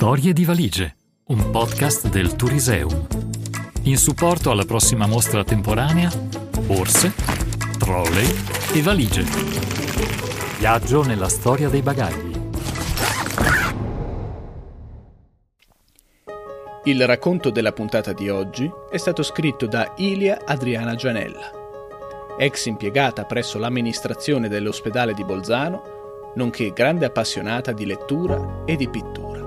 Storie di valigie, un podcast del Turiseum. In supporto alla prossima mostra temporanea, borse, trolley e valigie. Viaggio nella storia dei bagagli. Il racconto della puntata di oggi è stato scritto da Ilia Adriana Gianella, ex impiegata presso l'amministrazione dell'ospedale di Bolzano, nonché grande appassionata di lettura e di pittura.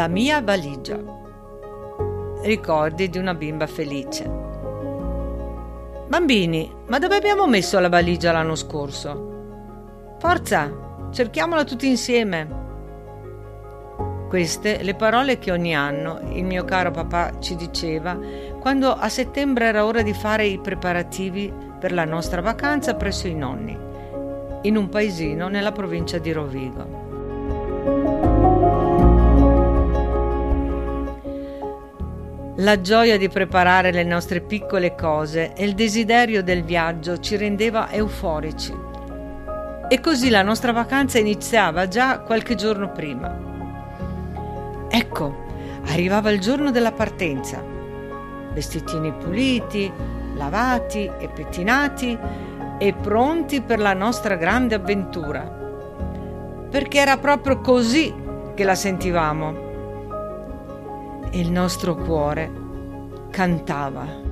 La mia valigia. Ricordi di una bimba felice. Bambini, ma dove abbiamo messo la valigia l'anno scorso? Forza, cerchiamola tutti insieme. Queste le parole che ogni anno il mio caro papà ci diceva quando a settembre era ora di fare i preparativi per la nostra vacanza presso i nonni, in un paesino nella provincia di Rovigo. La gioia di preparare le nostre piccole cose e il desiderio del viaggio ci rendeva euforici. E così la nostra vacanza iniziava già qualche giorno prima. Ecco, arrivava il giorno della partenza. Vestitini puliti, lavati e pettinati e pronti per la nostra grande avventura. Perché era proprio così che la sentivamo e il nostro cuore cantava.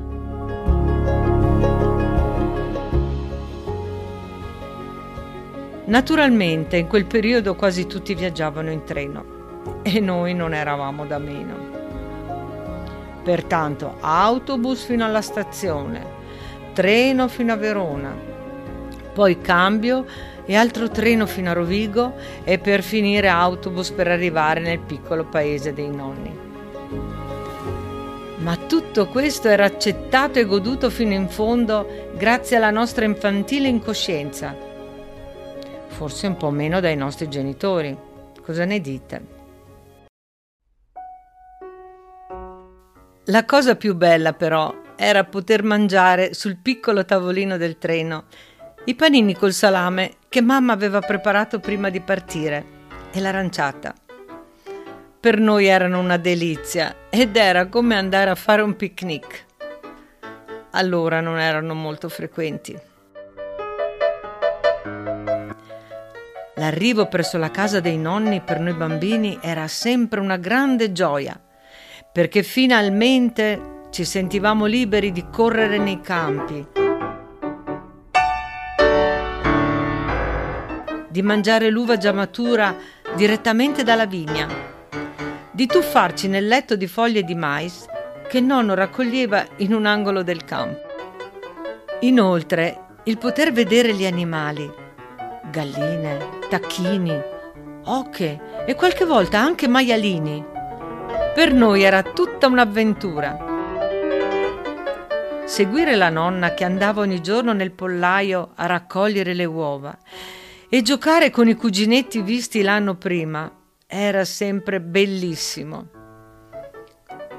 Naturalmente in quel periodo quasi tutti viaggiavano in treno e noi non eravamo da meno. Pertanto autobus fino alla stazione, treno fino a Verona, poi cambio e altro treno fino a Rovigo e per finire autobus per arrivare nel piccolo paese dei nonni. Ma tutto questo era accettato e goduto fino in fondo grazie alla nostra infantile incoscienza. Forse un po' meno dai nostri genitori. Cosa ne dite? La cosa più bella però era poter mangiare sul piccolo tavolino del treno i panini col salame che mamma aveva preparato prima di partire e l'aranciata per noi erano una delizia ed era come andare a fare un picnic. Allora non erano molto frequenti. L'arrivo presso la casa dei nonni per noi bambini era sempre una grande gioia, perché finalmente ci sentivamo liberi di correre nei campi, di mangiare l'uva già matura direttamente dalla vigna di tuffarci nel letto di foglie di mais che nonno raccoglieva in un angolo del campo. Inoltre, il poter vedere gli animali, galline, tacchini, oche e qualche volta anche maialini, per noi era tutta un'avventura. Seguire la nonna che andava ogni giorno nel pollaio a raccogliere le uova e giocare con i cuginetti visti l'anno prima era sempre bellissimo.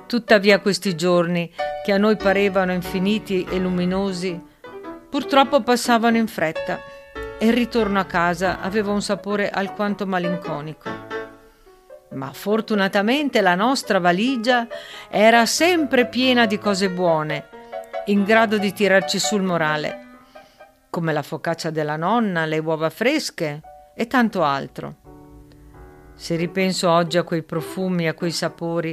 Tuttavia questi giorni, che a noi parevano infiniti e luminosi, purtroppo passavano in fretta e il ritorno a casa aveva un sapore alquanto malinconico. Ma fortunatamente la nostra valigia era sempre piena di cose buone, in grado di tirarci sul morale, come la focaccia della nonna, le uova fresche e tanto altro. Se ripenso oggi a quei profumi, a quei sapori,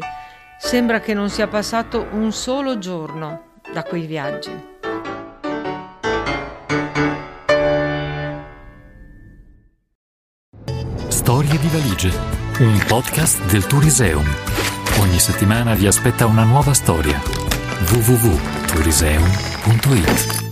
sembra che non sia passato un solo giorno da quei viaggi. Storie di valigie, un podcast del Turiseum. Ogni settimana vi aspetta una nuova storia. www.turiseum.it